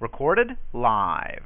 Recorded live.